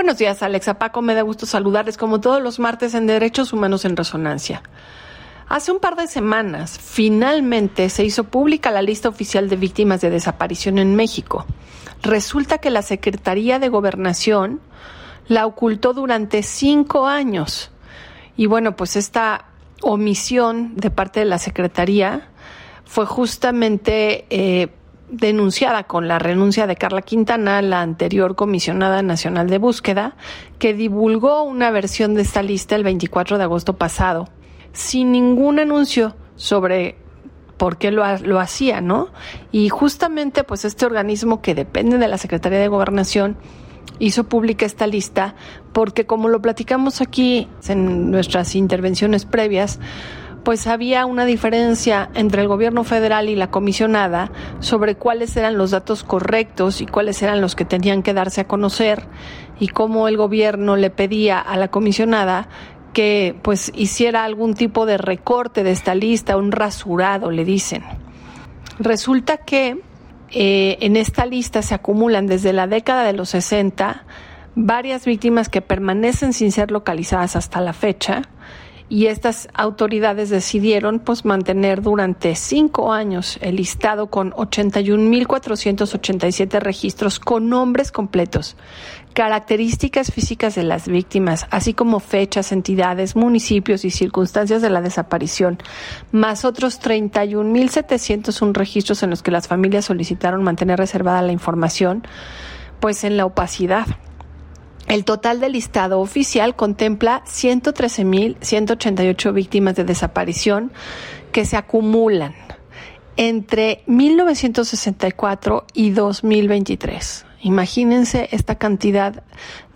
Buenos días, Alexa Paco. Me da gusto saludarles como todos los martes en Derechos Humanos en Resonancia. Hace un par de semanas, finalmente se hizo pública la lista oficial de víctimas de desaparición en México. Resulta que la Secretaría de Gobernación la ocultó durante cinco años. Y bueno, pues esta omisión de parte de la Secretaría fue justamente eh, denunciada con la renuncia de Carla Quintana, la anterior comisionada nacional de búsqueda, que divulgó una versión de esta lista el 24 de agosto pasado, sin ningún anuncio sobre por qué lo, lo hacía, ¿no? Y justamente pues este organismo que depende de la Secretaría de Gobernación hizo pública esta lista porque como lo platicamos aquí en nuestras intervenciones previas, pues había una diferencia entre el gobierno federal y la comisionada sobre cuáles eran los datos correctos y cuáles eran los que tenían que darse a conocer y cómo el gobierno le pedía a la comisionada que pues hiciera algún tipo de recorte de esta lista, un rasurado, le dicen. Resulta que eh, en esta lista se acumulan desde la década de los 60 varias víctimas que permanecen sin ser localizadas hasta la fecha y estas autoridades decidieron pues mantener durante cinco años el listado con 81.487 registros con nombres completos, características físicas de las víctimas, así como fechas, entidades, municipios y circunstancias de la desaparición, más otros 31.701 registros en los que las familias solicitaron mantener reservada la información, pues en la opacidad. El total del listado oficial contempla 113.188 víctimas de desaparición que se acumulan entre 1964 y 2023. Imagínense esta cantidad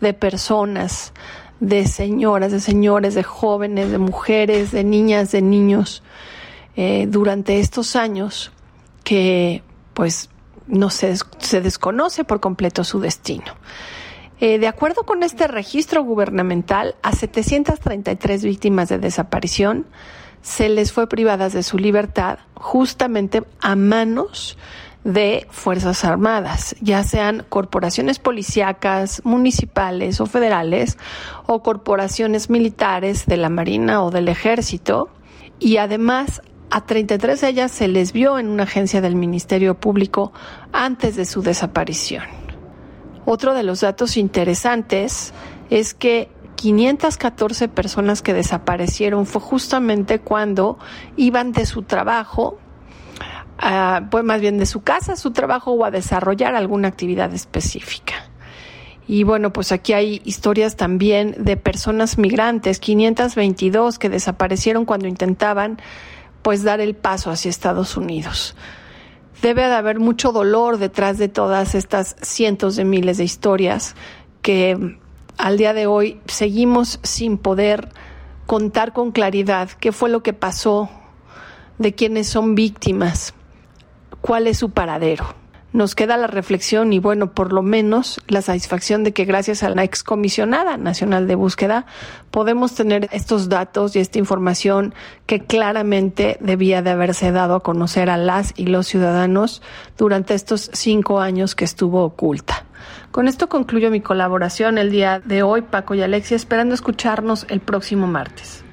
de personas, de señoras, de señores, de jóvenes, de mujeres, de niñas, de niños, eh, durante estos años que pues no se, se desconoce por completo su destino. Eh, de acuerdo con este registro gubernamental, a 733 víctimas de desaparición se les fue privadas de su libertad justamente a manos de Fuerzas Armadas, ya sean corporaciones policíacas, municipales o federales, o corporaciones militares de la Marina o del Ejército, y además a 33 de ellas se les vio en una agencia del Ministerio Público antes de su desaparición. Otro de los datos interesantes es que 514 personas que desaparecieron fue justamente cuando iban de su trabajo, pues más bien de su casa a su trabajo o a desarrollar alguna actividad específica. Y bueno, pues aquí hay historias también de personas migrantes, 522 que desaparecieron cuando intentaban pues dar el paso hacia Estados Unidos debe de haber mucho dolor detrás de todas estas cientos de miles de historias que al día de hoy seguimos sin poder contar con claridad qué fue lo que pasó, de quiénes son víctimas, cuál es su paradero nos queda la reflexión y bueno, por lo menos la satisfacción de que gracias a la excomisionada nacional de búsqueda podemos tener estos datos y esta información que claramente debía de haberse dado a conocer a las y los ciudadanos durante estos cinco años que estuvo oculta. Con esto concluyo mi colaboración el día de hoy, Paco y Alexia, esperando escucharnos el próximo martes.